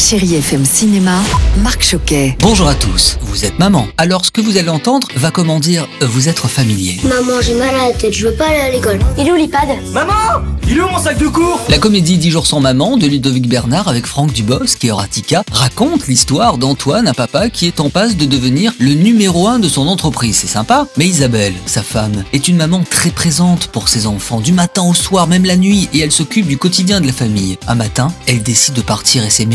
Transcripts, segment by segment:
Chérie FM Cinéma, Marc Choquet. Bonjour à tous, vous êtes maman. Alors ce que vous allez entendre va comment dire vous être familier. Maman, j'ai mal à la tête, je veux pas aller à l'école. Il est où l'iPad? La comédie 10 jours sans maman de Ludovic Bernard avec Franck Dubosc et Horatica raconte l'histoire d'Antoine, un papa qui est en passe de devenir le numéro un de son entreprise. C'est sympa. Mais Isabelle, sa femme, est une maman très présente pour ses enfants, du matin au soir, même la nuit, et elle s'occupe du quotidien de la famille. Un matin, elle décide de partir et c'est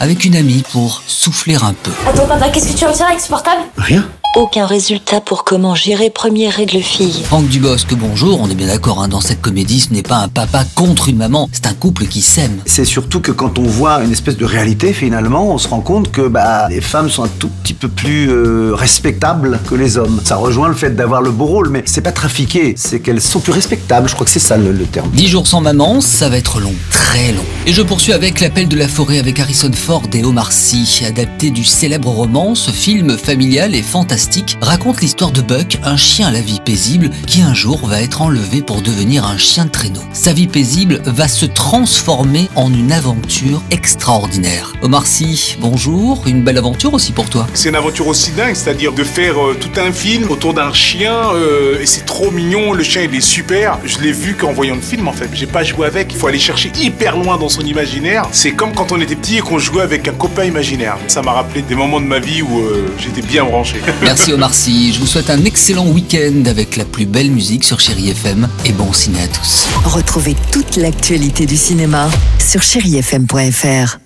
avec une amie pour souffler un peu. Attends, papa, qu'est-ce que tu retires avec ce portable? Aucun résultat pour comment gérer première règle fille. Franck Dubosc, bonjour, on est bien d'accord, hein, dans cette comédie, ce n'est pas un papa contre une maman, c'est un couple qui s'aime. C'est surtout que quand on voit une espèce de réalité, finalement, on se rend compte que bah, les femmes sont un tout petit peu plus euh, respectables que les hommes. Ça rejoint le fait d'avoir le beau rôle, mais c'est pas trafiqué, c'est qu'elles sont plus respectables. Je crois que c'est ça le, le terme. 10 jours sans maman, ça va être long, très long. Et je poursuis avec L'appel de la forêt avec Harrison Ford et Omar Sy, adapté du célèbre roman. Ce film familial et fantastique raconte l'histoire de Buck, un chien à la vie paisible qui un jour va être enlevé pour devenir un chien de traîneau. Sa vie paisible va se transformer en une aventure extraordinaire. Omar Sy, bonjour, une belle aventure aussi pour toi. C'est une aventure aussi dingue, c'est-à-dire de faire euh, tout un film autour d'un chien, euh, et c'est trop mignon, le chien il est super. Je l'ai vu qu'en voyant le film en fait, j'ai pas joué avec, il faut aller chercher hyper loin dans son imaginaire. C'est comme quand on était petit et qu'on jouait avec un copain imaginaire. Ça m'a rappelé des moments de ma vie où euh, j'étais bien branché. Merci Omar Sy, je vous souhaite un excellent week-end avec la plus belle musique sur Chéri FM et bon ciné à tous. Retrouvez toute l'actualité du cinéma sur chérifm.fr.